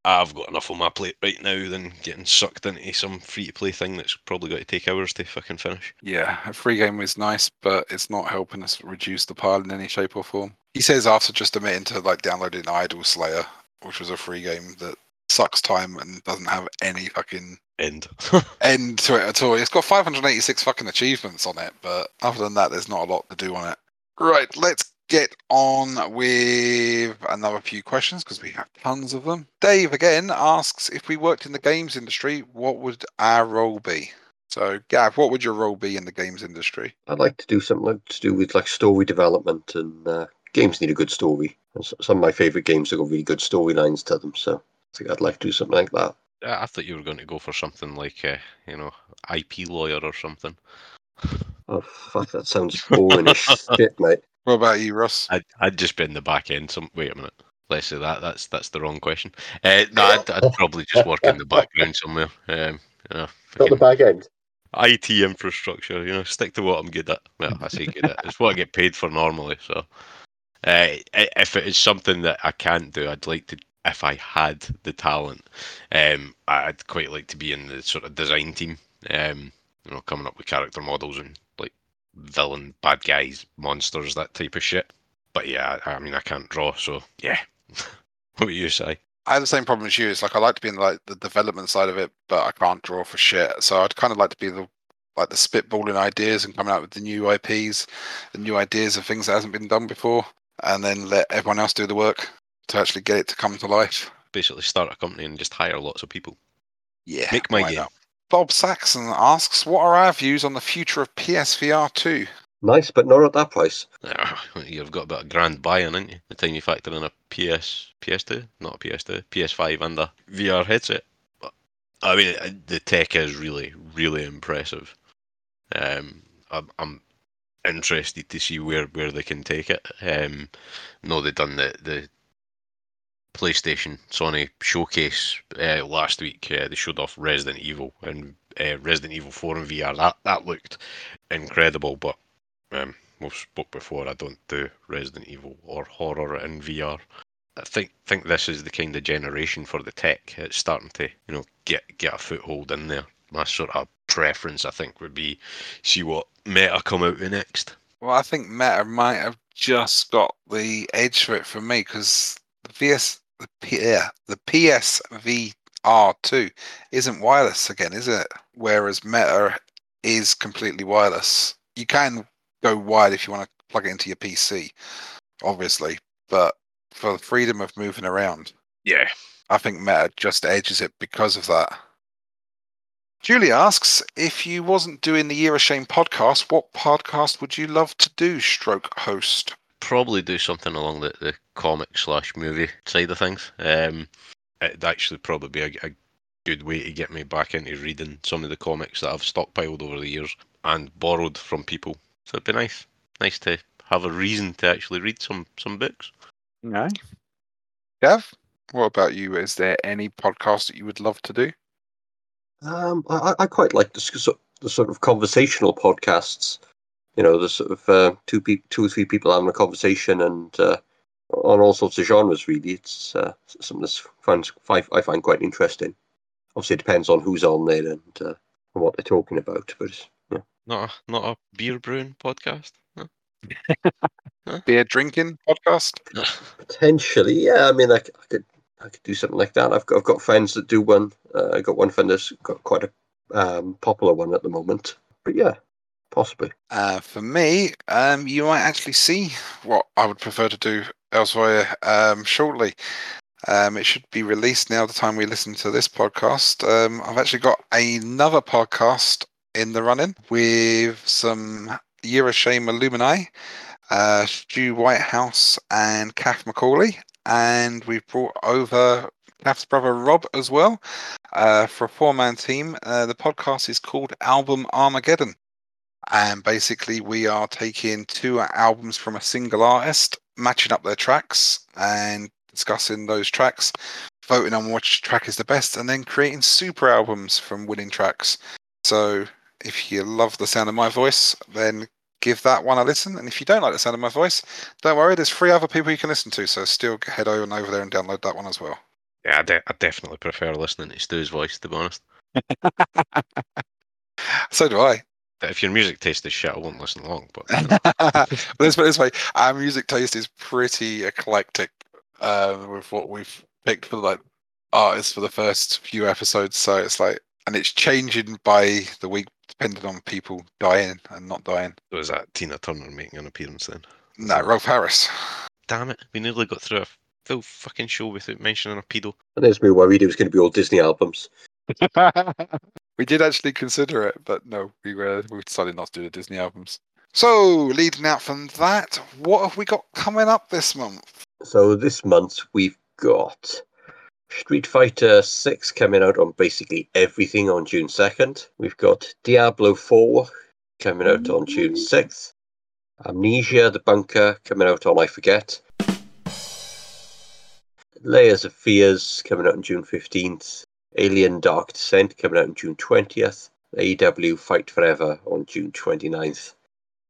I've got enough on my plate right now than getting sucked into some free to play thing that's probably got to take hours to fucking finish. Yeah, a free game is nice, but it's not helping us reduce the pile in any shape or form. He says after just admitting to like downloading Idle Slayer, which was a free game that sucks time and doesn't have any fucking End. end to it at all. It's got 586 fucking achievements on it, but other than that, there's not a lot to do on it. Right, let's get on with another few questions because we have tons of them. Dave again asks if we worked in the games industry, what would our role be? So, Gav, what would your role be in the games industry? I'd like to do something like, to do with like story development and uh, games need a good story. And some of my favorite games have got really good storylines to them, so I think I'd like to do something like that. I I thought you were going to go for something like, uh, you know, IP lawyer or something. Oh fuck, that sounds boring as shit, mate. What about you, Ross? I'd, I'd just be in the back end. Some wait a minute. Let's say that. That's that's the wrong question. Uh, no, I'd, I'd probably just work in the background somewhere. Um, you know, Not the back end. IT infrastructure. You know, stick to what I'm good at. Well, I say good at. It's what I get paid for normally. So, uh, if it is something that I can't do, I'd like to. If I had the talent, um, I'd quite like to be in the sort of design team. Um, you know, coming up with character models and like villain, bad guys, monsters, that type of shit. But yeah, I I mean, I can't draw, so yeah. what would you say? I have the same problem as you. It's like I like to be in like the development side of it, but I can't draw for shit. So I'd kind of like to be the like the spitballing ideas and coming out with the new IPs, the new ideas of things that hasn't been done before, and then let everyone else do the work to actually get it to come to life. Basically, start a company and just hire lots of people. Yeah, Make my game. not? Bob Saxon asks, "What are our views on the future of PSVR 2?" Nice, but not at that price. You've got about a grand buy-in, haven't you? The time you factor in a PS, PS2, not a PS2, PS5 and a VR headset. I mean, uh, the tech is really, really impressive. Um, I'm, I'm interested to see where, where they can take it. Um, no, they've done the, the PlayStation Sony showcase uh, last week. Uh, they showed off Resident Evil and uh, Resident Evil 4 in VR. That that looked incredible, but um, we've spoke before. I don't do Resident Evil or horror in VR. I think think this is the kind of generation for the tech. It's starting to you know get get a foothold in there. My sort of preference, I think, would be see what Meta come out with next. Well, I think Meta might have just got the edge for it for me because the VS, the P, yeah, the PSVR two isn't wireless again, is it? Whereas Meta is completely wireless. You can go wide if you want to plug it into your PC, obviously, but for the freedom of moving around, Yeah, I think Meta just edges it because of that. Julie asks if you wasn't doing the Year of Shame podcast, what podcast would you love to do? Stroke host. Probably do something along the, the comic slash movie side of things. Um, it'd actually probably be a, a good way to get me back into reading some of the comics that I've stockpiled over the years and borrowed from people. So it'd be nice, nice to have a reason to actually read some some books. No. Gav, what about you? Is there any podcast that you would love to do? Um, I, I- I quite like the, the sort of conversational podcasts. You know, the sort of uh, two pe- two or three people having a conversation and uh, on all sorts of genres. Really, it's uh, something that's finds, I I find quite interesting. Obviously, it depends on who's on there and, uh, and what they're talking about. But it's- yeah, Not a, not a beer brewing podcast. No? Beer drinking podcast? potentially, yeah. I mean, I, c- I could I could do something like that. I've got I've got friends that do one. Uh, I got one friend that's got quite a um, popular one at the moment. But yeah, possibly. Uh, for me, um, you might actually see what I would prefer to do elsewhere um, shortly. Um, it should be released now. The time we listen to this podcast, um, I've actually got another podcast in the running with some Year of Shame alumni, uh, Stu Whitehouse and Kath Macaulay, and we've brought over Kath's brother Rob as well uh, for a four-man team. Uh, the podcast is called Album Armageddon, and basically we are taking two albums from a single artist, matching up their tracks, and discussing those tracks, voting on which track is the best, and then creating super albums from winning tracks. So if you love the sound of my voice, then give that one a listen. And if you don't like the sound of my voice, don't worry, there's three other people you can listen to. So still head over and over there and download that one as well. Yeah, I, de- I definitely prefer listening to Stu's voice, to be honest. So do I. But if your music taste is shit, I won't listen along. But but let's put it this way: our music taste is pretty eclectic uh, with what we've picked for like artists for the first few episodes. So it's like, and it's changing by the week depending on people dying and not dying. was that Tina Turner making an appearance then? No, Rolf Harris. Damn it, we nearly got through a full fucking show without mentioning a pedo. And there's me worried it was going to be all Disney albums. we did actually consider it, but no, we were we decided not to do the Disney albums. So, leading out from that, what have we got coming up this month? So this month we've got Street Fighter 6 coming out on basically everything on June 2nd. We've got Diablo 4 coming out on June 6th. Amnesia the Bunker coming out on I Forget. Layers of Fears coming out on June 15th. Alien Dark Descent coming out on June 20th. AEW Fight Forever on June 29th.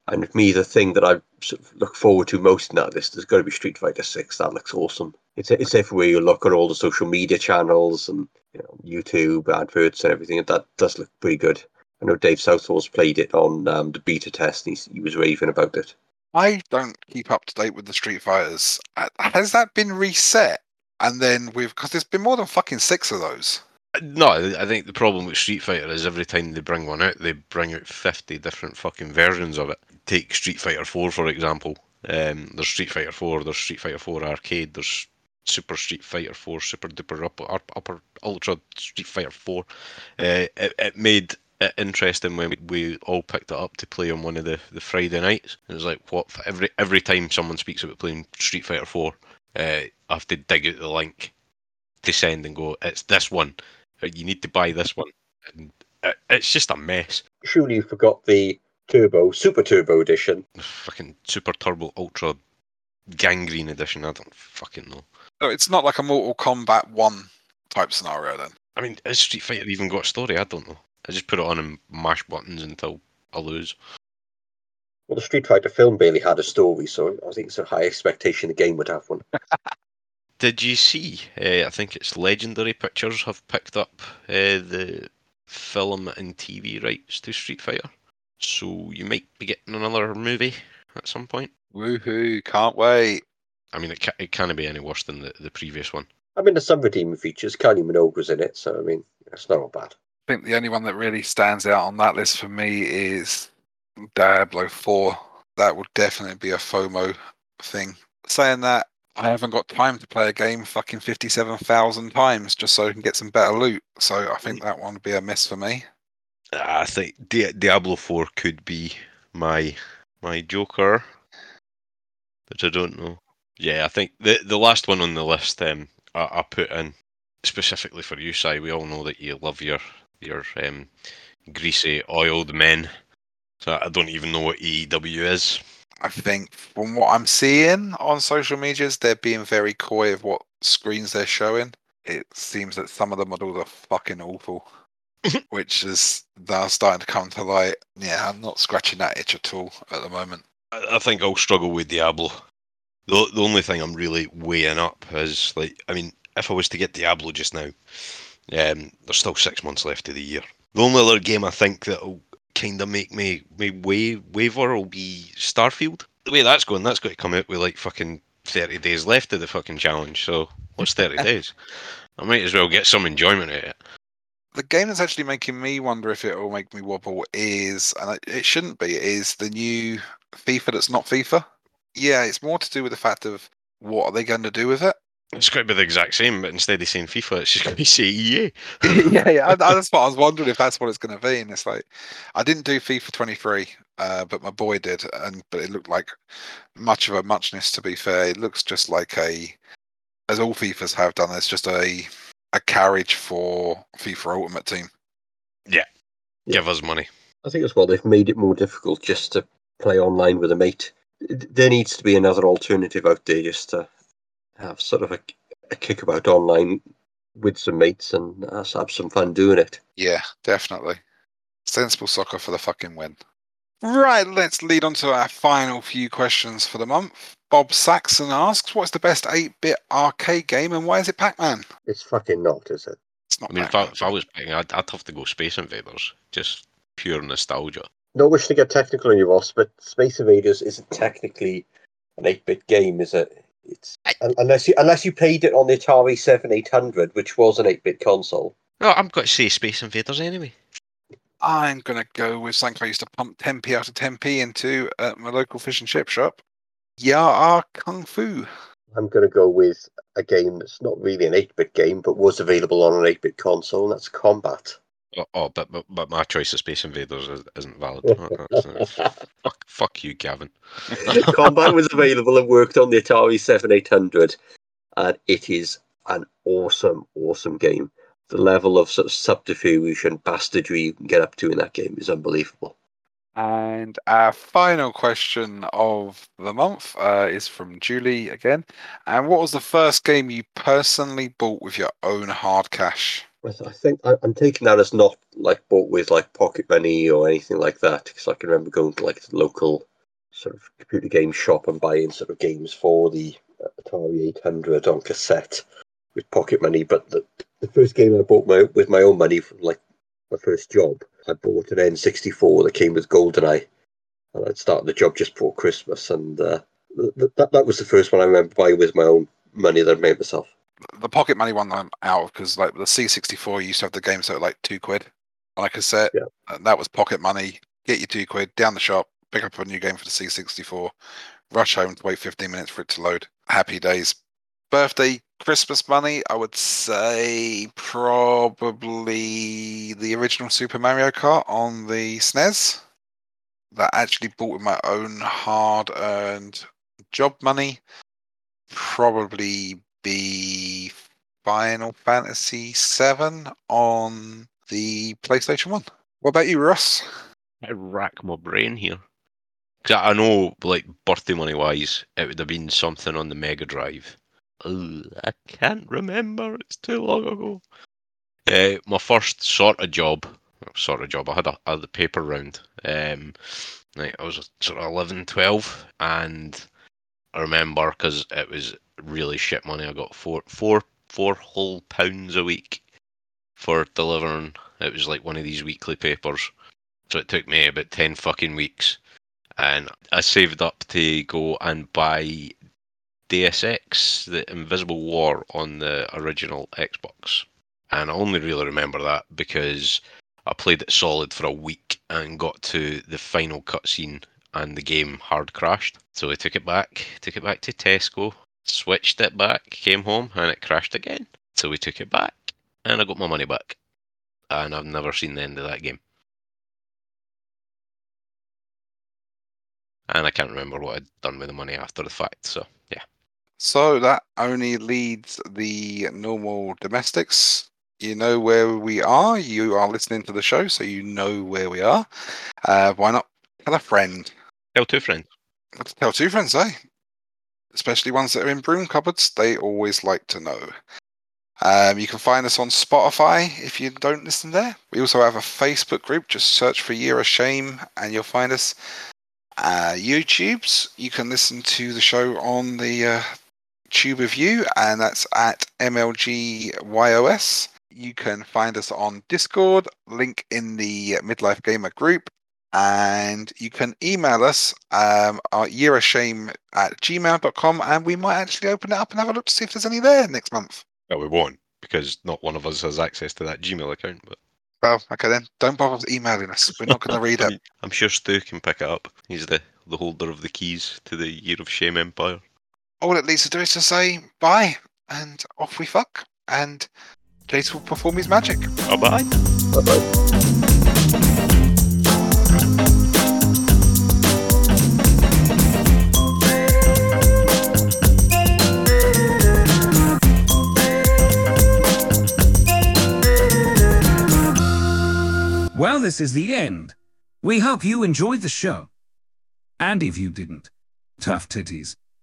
And with me, the thing that I sort of look forward to most in that list has going to be Street Fighter Six. That looks awesome. It's it's everywhere you look at all the social media channels and you know YouTube adverts and everything. That does look pretty good. I know Dave Southall's played it on um, the beta test, and he was raving about it. I don't keep up to date with the Street Fighters. Has that been reset? And then we've because there's been more than fucking six of those. No, I think the problem with Street Fighter is every time they bring one out, they bring out 50 different fucking versions of it. Take Street Fighter 4, for example. Um, there's Street Fighter 4, there's Street Fighter 4 Arcade, there's Super Street Fighter 4, Super Duper Upper, Up- Upper Ultra Street Fighter 4. Uh, it, it made it interesting when we, all picked it up to play on one of the, the Friday nights. It was like, what, every, every time someone speaks about playing Street Fighter 4, uh, I have to dig out the link to send and go, it's this one. Or You need to buy this one. And uh, it's just a mess. Surely you forgot the Turbo Super Turbo edition. Fucking Super Turbo Ultra Gangrene Edition. I don't fucking know. So it's not like a Mortal Kombat one type scenario then. I mean, has Street Fighter even got a story? I don't know. I just put it on and mash buttons until I lose. Well, the Street Fighter film barely had a story, so I think it's a high expectation the game would have one. Did you see? Uh, I think it's Legendary Pictures have picked up uh, the film and TV rights to Street Fighter. So you might be getting another movie at some point. Woohoo! Can't wait. I mean, it, ca- it can't be any worse than the, the previous one. I mean, there's some redeeming features. Kylie Minogue was in it, so I mean, it's not all bad. I think the only one that really stands out on that list for me is Diablo 4. That would definitely be a FOMO thing. Saying that, I haven't got time to play a game fucking 57,000 times just so I can get some better loot. So I think that one would be a miss for me. I think Di- Diablo 4 could be my my Joker, but I don't know. Yeah, I think the the last one on the list um, I, I put in specifically for you, Si. We all know that you love your your um, greasy oiled men. So I don't even know what EEW is. I think from what I'm seeing on social medias, they're being very coy of what screens they're showing. It seems that some of the models are fucking awful, which is now starting to come to light. Yeah, I'm not scratching that itch at all at the moment. I, I think I'll struggle with Diablo. The the only thing I'm really weighing up is like, I mean, if I was to get Diablo just now, um, there's still six months left of the year. The only other game I think that'll kind of make me me wa- waver will be Starfield. The way that's going, that's got to come out with like fucking thirty days left of the fucking challenge. So what's thirty days? I might as well get some enjoyment out of it. the game that's actually making me wonder if it will make me wobble is, and it- it shouldn't be, is the new FIFA that's not FIFA. Yeah, it's more to do with the fact of what are they going to do with it. It's going to be the exact same, but instead of saying FIFA, it's just going to be say EA. yeah, yeah. I, I- that's what I was wondering if that's what it's going to be. And it's like, I didn't do FIFA 23, uh, but my boy did, and but it looked like much of a muchness. To be fair, it looks just like a, as all FIFA's have done. It's just a a carriage for FIFA Ultimate Team. Yeah. Give us money. I think as well they've made it more difficult just to play online with a mate. There needs to be another alternative out there just to have sort of a, a kickabout online with some mates and uh, us have some fun doing it. Yeah, definitely. Sensible soccer for the fucking win. Right, let's lead on to our final few questions for the month. Bob Saxon asks, "What's the best 8-bit arcade game, and why is it Pac-Man?" It's fucking not, is it? It's not. I mean, if I, if I was picking, I'd, I'd have to go Space Invaders. Just pure nostalgia. Not wishing to get technical on you, Ross, but Space Invaders isn't technically an 8-bit game, is it? It's un- unless you unless you played it on the Atari Seven Eight Hundred, which was an 8-bit console. No, I'm going to say Space Invaders anyway. I'm gonna go with something I used to pump 10p out of 10p into at my local fish and chip shop. Ya ah Kung Fu. I'm going to go with a game that's not really an 8-bit game, but was available on an 8-bit console, and that's Combat. Oh, oh but, but but my choice of Space Invaders is, isn't valid. Fuck, fuck you, Gavin. Combat was available and worked on the Atari 7800, and it is an awesome, awesome game. The level of sort of subterfuge and bastardry you can get up to in that game is unbelievable. And our final question of the month uh, is from Julie again. And what was the first game you personally bought with your own hard cash? I think I- I'm taking that as not like bought with like pocket money or anything like that, because I can remember going to like the local sort of computer game shop and buying sort of games for the Atari 800 on cassette with pocket money. But the, the first game I bought my with my own money from like my first job, I bought an N64 that came with GoldenEye, and I'd started the job just before Christmas, and uh, th- that that was the first one I remember buying with my own money that I made myself. The pocket money one I'm out of because like the C64 used to have the games were like two quid on a cassette. Yeah. And that was pocket money. Get your two quid down the shop, pick up a new game for the C64, rush home to wait 15 minutes for it to load. Happy days. Birthday, Christmas money, I would say probably the original Super Mario Kart on the SNES. That actually bought with my own hard earned job money. Probably be Final Fantasy VII on the PlayStation 1. What about you, Russ? I rack my brain here. 'Cause I know, like, birthday money wise, it would have been something on the Mega Drive. Ugh, I can't remember. It's too long ago. Uh, my first sort of job, sort of job, I had a, had paper round. Um, like I was sort of 11, 12, and I remember because it was really shit money. I got four, four, four whole pounds a week for delivering. It was like one of these weekly papers. So it took me about 10 fucking weeks. And I saved up to go and buy Deus Ex, the Invisible War, on the original Xbox. And I only really remember that because I played it solid for a week and got to the final cutscene and the game hard crashed. So I took it back, took it back to Tesco, switched it back, came home, and it crashed again. So we took it back, and I got my money back. And I've never seen the end of that game. And I can't remember what I'd done with the money after the fact. So yeah, So that only leads the normal domestics. You know where we are. You are listening to the show, so you know where we are. Uh, why not tell a friend? Tell two friends. Tell two friends, eh? Especially ones that are in broom cupboards. They always like to know. Um, you can find us on Spotify if you don't listen there. We also have a Facebook group. Just search for Year of Shame and you'll find us. Uh, YouTube's, you can listen to the show on the uh, Tube of You, and that's at MLGYOS. You can find us on Discord, link in the Midlife Gamer group, and you can email us um, at yearofshame at gmail.com, and we might actually open it up and have a look to see if there's any there next month. Well, we won't because not one of us has access to that Gmail account. But Well, okay then. Don't bother emailing us. We're not going to read it. I'm, I'm sure Stu can pick it up. He's the, the holder of the keys to the Year of Shame Empire. All it needs to do is to say bye, and off we fuck. And Jayce will perform his magic. Bye bye. Bye-bye. This is the end. We hope you enjoyed the show. And if you didn't, tough titties.